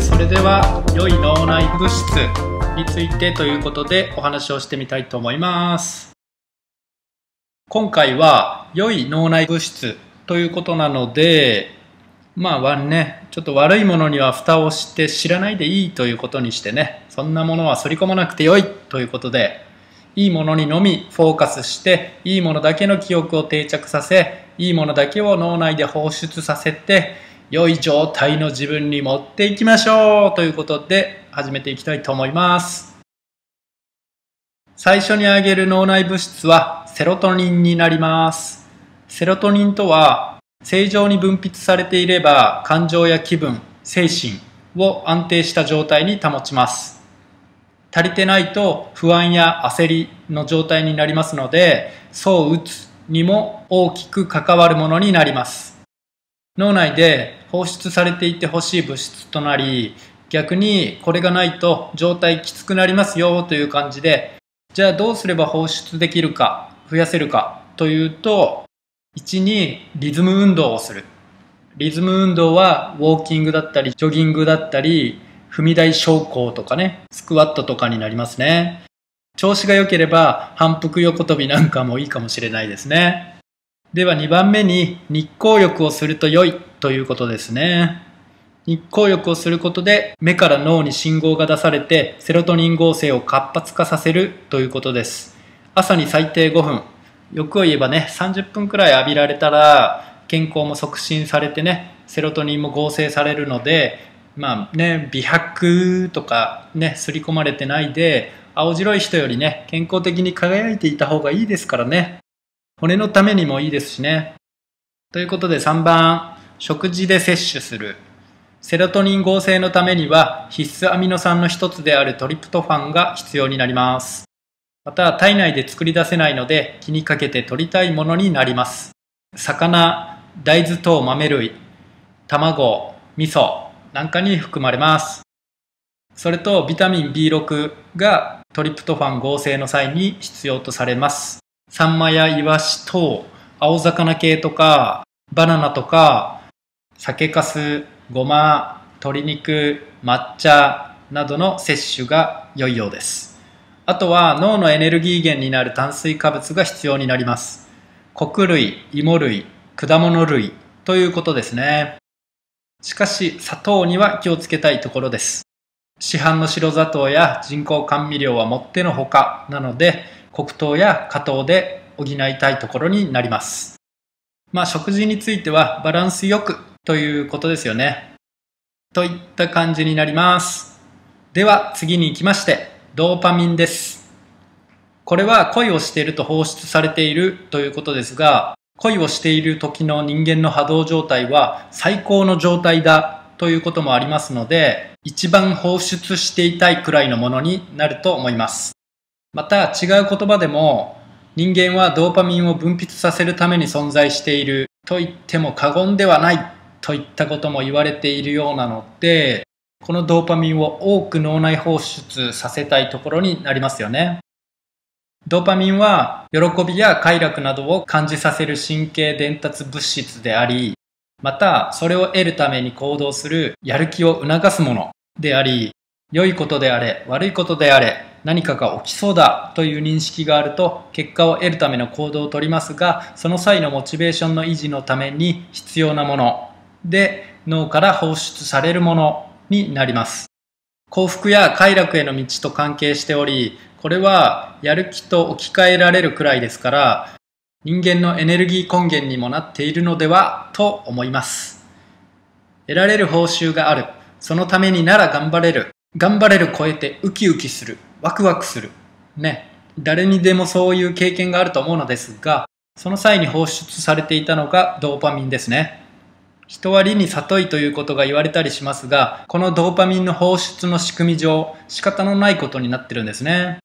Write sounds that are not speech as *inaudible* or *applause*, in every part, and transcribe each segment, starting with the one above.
それでは良い脳内物質についてということでお話をしてみたいと思います。今回は良い脳内物質ということなのでまあねちょっと悪いものには蓋をして知らないでいいということにしてねそんなものは反り込まなくてよいということでいいものにのみフォーカスしていいものだけの記憶を定着させいいものだけを脳内で放出させて良い状態の自分に持っていきましょうということで始めていきたいと思います。最初に挙げる脳内物質はセロトニンになります。セロトニンとは正常に分泌されていれば感情や気分精神を安定した状態に保ちます。足りてないと不安や焦りの状態になりますのでそううつにも大きく関わるものになります。脳内で放出されていてほしい物質となり逆にこれがないと状態きつくなりますよという感じでじゃあどうすれば放出できるか増やせるかというと1にリズム運動をするリズム運動はウォーキングだったりジョギングだったり踏み台昇降とかね、スクワットとかになりますね。調子が良ければ反復横跳びなんかもいいかもしれないですね。では2番目に日光浴をすると良いということですね。日光浴をすることで目から脳に信号が出されてセロトニン合成を活発化させるということです。朝に最低5分、欲を言えばね、30分くらい浴びられたら健康も促進されてね、セロトニンも合成されるのでまあね、美白とかね、刷り込まれてないで、青白い人よりね、健康的に輝いていた方がいいですからね。骨のためにもいいですしね。ということで3番、食事で摂取する。セロトニン合成のためには必須アミノ酸の一つであるトリプトファンが必要になります。また体内で作り出せないので気にかけて取りたいものになります。魚、大豆等豆類、卵、味噌、なんかに含まれます。それとビタミン B6 がトリプトファン合成の際に必要とされます。サンマやイワシ等、青魚系とか、バナナとか、酒粕、ごま、鶏肉、抹茶などの摂取が良いようです。あとは脳のエネルギー源になる炭水化物が必要になります。穀類、芋類、果物類ということですね。しかし砂糖には気をつけたいところです。市販の白砂糖や人工甘味料はもってのほかなので黒糖や果糖で補いたいところになります。まあ食事についてはバランスよくということですよね。といった感じになります。では次に行きましてドーパミンです。これは恋をしていると放出されているということですが恋をしている時の人間の波動状態は最高の状態だということもありますので、一番放出していたいくらいのものになると思います。また違う言葉でも、人間はドーパミンを分泌させるために存在していると言っても過言ではないといったことも言われているようなので、このドーパミンを多く脳内放出させたいところになりますよね。ドーパミンは喜びや快楽などを感じさせる神経伝達物質であり、またそれを得るために行動するやる気を促すものであり、良いことであれ悪いことであれ何かが起きそうだという認識があると結果を得るための行動をとりますがその際のモチベーションの維持のために必要なもので脳から放出されるものになります。幸福や快楽への道と関係しておりこれはやる気と置き換えられるくらいですから人間のエネルギー根源にもなっているのではと思います。得られる報酬がある。そのためになら頑張れる。頑張れる超えてウキウキする。ワクワクする。ね。誰にでもそういう経験があると思うのですがその際に放出されていたのがドーパミンですね。人は理に里いということが言われたりしますがこのドーパミンの放出の仕組み上仕方のないことになってるんですね。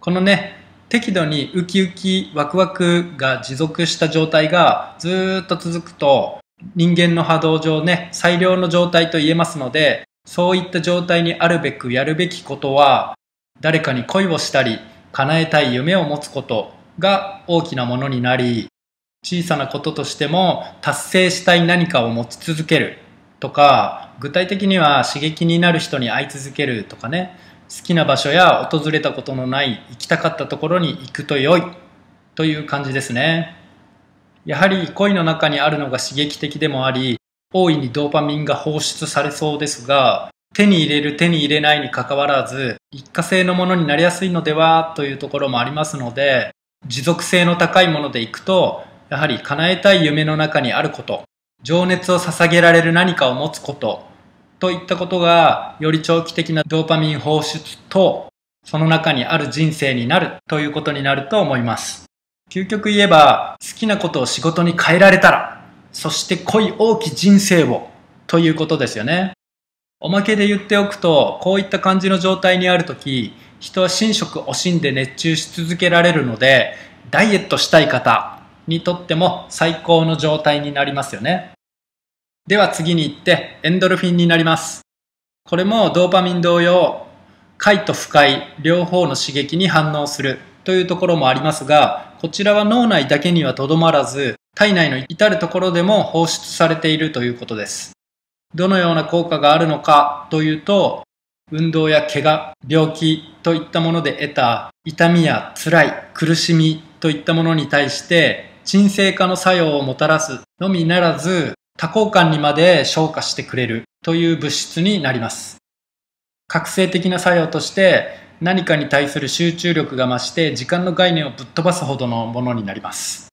このね適度にウキウキワクワクが持続した状態がずっと続くと人間の波動上ね最良の状態と言えますのでそういった状態にあるべくやるべきことは、誰かに恋をしたり、叶えたい夢を持つことが大きなものになり、小さなこととしても達成したい何かを持ち続けるとか、具体的には刺激になる人に会い続けるとかね、好きな場所や訪れたことのない行きたかったところに行くと良いという感じですね。やはり恋の中にあるのが刺激的でもあり、大いにドーパミンが放出されそうですが、手に入れる手に入れないにかかわらず、一過性のものになりやすいのではというところもありますので、持続性の高いものでいくと、やはり叶えたい夢の中にあること、情熱を捧げられる何かを持つこと、といったことが、より長期的なドーパミン放出と、その中にある人生になるということになると思います。究極言えば、好きなことを仕事に変えられたら、そして濃い大き人生を、ということですよね。おまけで言っておくと、こういった感じの状態にあるとき、人は寝食惜しんで熱中し続けられるので、ダイエットしたい方にとっても最高の状態になりますよね。では次に行ってエンドルフィンになります。これもドーパミン同様、快と不快両方の刺激に反応するというところもありますが、こちらは脳内だけにはとどまらず、体内の至るところでも放出されているということです。どのような効果があるのかというと、運動や怪我、病気といったもので得た痛みや辛い、苦しみといったものに対して鎮静化の作用をもたらすのみならず多幸感にまで消化してくれるという物質になります。覚醒的な作用として何かに対する集中力が増して時間の概念をぶっ飛ばすほどのものになります。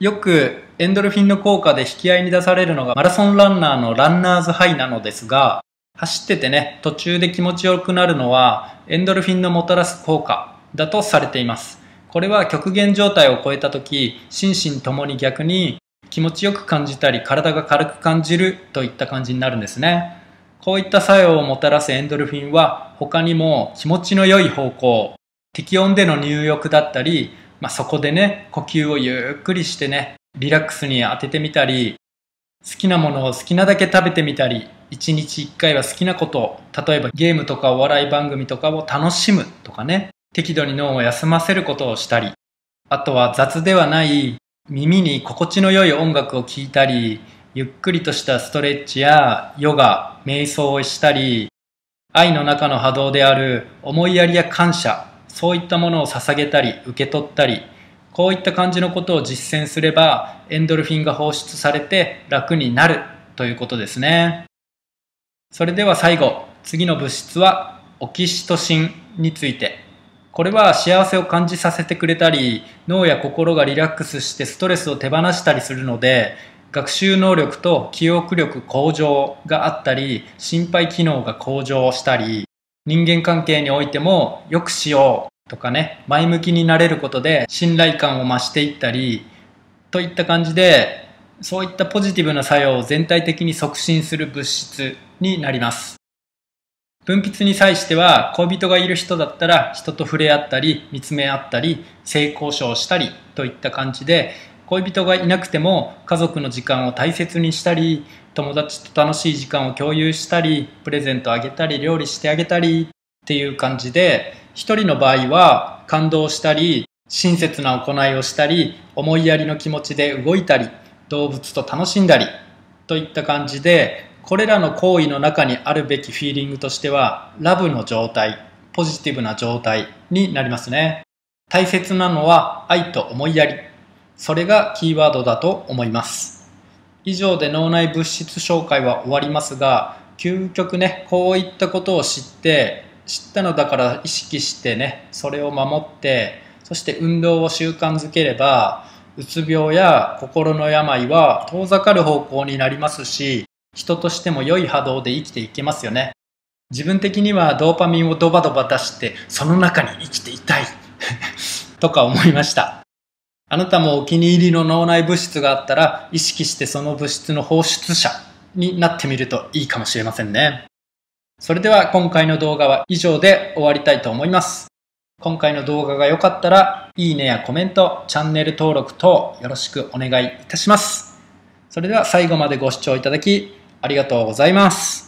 よくエンドルフィンの効果で引き合いに出されるのがマラソンランナーのランナーズハイなのですが、走っててね、途中で気持ちよくなるのはエンドルフィンのもたらす効果だとされています。これは極限状態を超えた時、心身ともに逆に気持ちよく感じたり体が軽く感じるといった感じになるんですね。こういった作用をもたらすエンドルフィンは他にも気持ちの良い方向、適温での入浴だったり、まあ、そこでね、呼吸をゆっくりしてね、リラックスに当ててみたり、好きなものを好きなだけ食べてみたり、一日一回は好きなことを、例えばゲームとかお笑い番組とかを楽しむとかね、適度に脳を休ませることをしたり、あとは雑ではない耳に心地の良い音楽を聴いたり、ゆっくりとしたストレッチやヨガ、瞑想をしたり、愛の中の波動である思いやりや感謝、そういったものを捧げたり、受け取ったり、こういった感じのことを実践すれば、エンドルフィンが放出されて楽になるということですね。それでは最後、次の物質はオキシトシンについて。これは幸せを感じさせてくれたり、脳や心がリラックスしてストレスを手放したりするので、学習能力と記憶力向上があったり、心肺機能が向上したり、人間関係においても良くしようとかね、前向きになれることで信頼感を増していったり、といった感じで、そういったポジティブな作用を全体的に促進する物質になります。分泌に際しては恋人がいる人だったら人と触れ合ったり見つめ合ったり性交渉したりといった感じで恋人がいなくても家族の時間を大切にしたり友達と楽しい時間を共有したりプレゼントあげたり料理してあげたりっていう感じで一人の場合は感動したり親切な行いをしたり思いやりの気持ちで動いたり動物と楽しんだりといった感じでこれらの行為の中にあるべきフィーリングとしてはラブの状態ポジティブな状態になりますね大切なのは愛と思いやりそれがキーワードだと思います。以上で脳内物質紹介は終わりますが、究極ね、こういったことを知って、知ったのだから意識してね、それを守って、そして運動を習慣づければ、うつ病や心の病は遠ざかる方向になりますし、人としても良い波動で生きていけますよね。自分的にはドーパミンをドバドバ出して、その中に生きていたい *laughs* とか思いました。あなたもお気に入りの脳内物質があったら意識してその物質の放出者になってみるといいかもしれませんね。それでは今回の動画は以上で終わりたいと思います。今回の動画が良かったらいいねやコメント、チャンネル登録等よろしくお願いいたします。それでは最後までご視聴いただきありがとうございます。